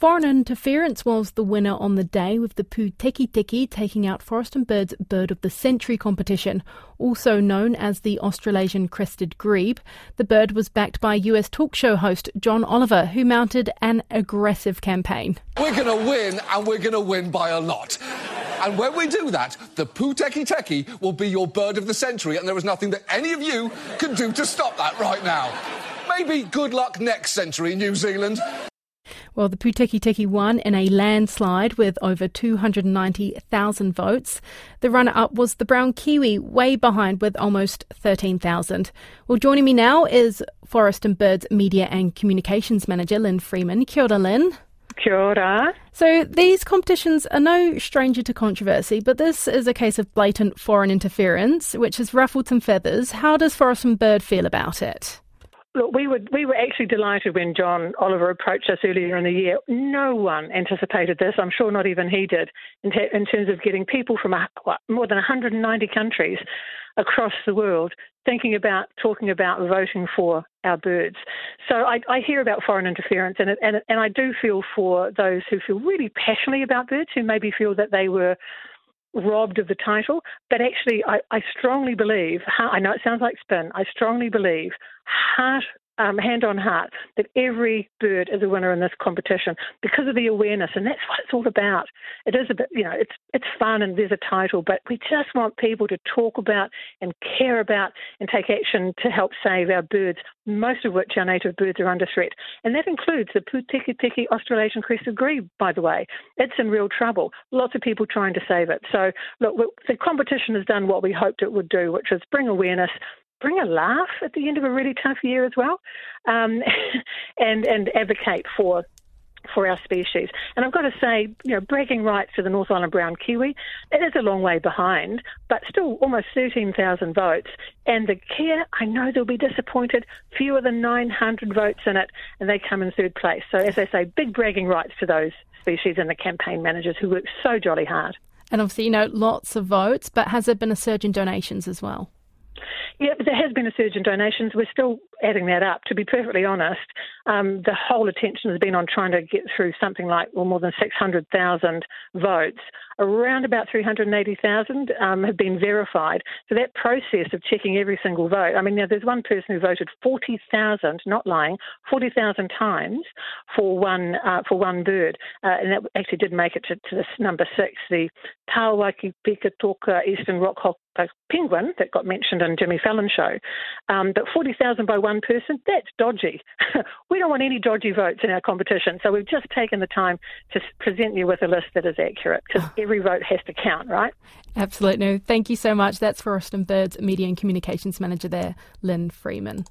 Foreign interference was the winner on the day, with the Pūteketeke taking out Forest and Bird's Bird of the Century competition, also known as the Australasian crested grebe. The bird was backed by US talk show host John Oliver, who mounted an aggressive campaign. We're going to win, and we're going to win by a lot. And when we do that, the Pūteketeke will be your bird of the century, and there is nothing that any of you can do to stop that right now. Maybe good luck next century, New Zealand. Well, the Pūteketeke won in a landslide with over 290,000 votes. The runner up was the brown kiwi, way behind with almost 13,000. Well, joining me now is Forest and Birds Media and Communications Manager Lynn Freeman. Kia ora, Lynn. Kia ora. So these competitions are no stranger to controversy, but this is a case of blatant foreign interference, which has ruffled some feathers. How does Forest and Bird feel about it? Look, we were we were actually delighted when John Oliver approached us earlier in the year. No one anticipated this. I'm sure not even he did. In, in terms of getting people from a, what, more than 190 countries across the world thinking about talking about voting for our birds. So I, I hear about foreign interference, and, it, and and I do feel for those who feel really passionately about birds, who maybe feel that they were robbed of the title. But actually, I, I strongly believe, I know it sounds like spin, I strongly believe, heart um, hand on heart, that every bird is a winner in this competition because of the awareness, and that's what it's all about. It is a bit, you know, it's it's fun and there's a title, but we just want people to talk about and care about and take action to help save our birds, most of which our native birds are under threat, and that includes the Pūteketeke Australasian crested grebe. By the way, it's in real trouble. Lots of people trying to save it. So look, the competition has done what we hoped it would do, which is bring awareness, bring a laugh at the end of a really tough year as well, um, and and advocate for for our species. And I've got to say, you know, bragging rights to the North Island brown kiwi, it is a long way behind, but still almost 13,000 votes. And the kea, I know they'll be disappointed, fewer than 900 votes in it, and they come in third place. So as I say, big bragging rights to those species and the campaign managers who work so jolly hard. And obviously, you know, lots of votes, but has there been a surge in donations as well? Yeah, there has been a surge in donations. We're still adding that up. To be perfectly honest, um, the whole attention has been on trying to get through something like well more than 600,000 votes. Around about 380,000 um, have been verified. So that process of checking every single vote. I mean, now there's one person who voted 40,000, not lying, 40,000 times for one uh, for one bird, uh, and that actually did make it to, to this number six, the Tawaki Piki Toka Eastern Rockhopper penguin that got mentioned in Jimmy Fallon's show. Um, but 40,000 by one person, that's dodgy. we don't want any dodgy votes in our competition. So we've just taken the time to present you with a list that is accurate because ah. every vote has to count, right? Absolutely. No, thank you so much. That's Forest and Birds Media and Communications Manager there, Lynn Freeman.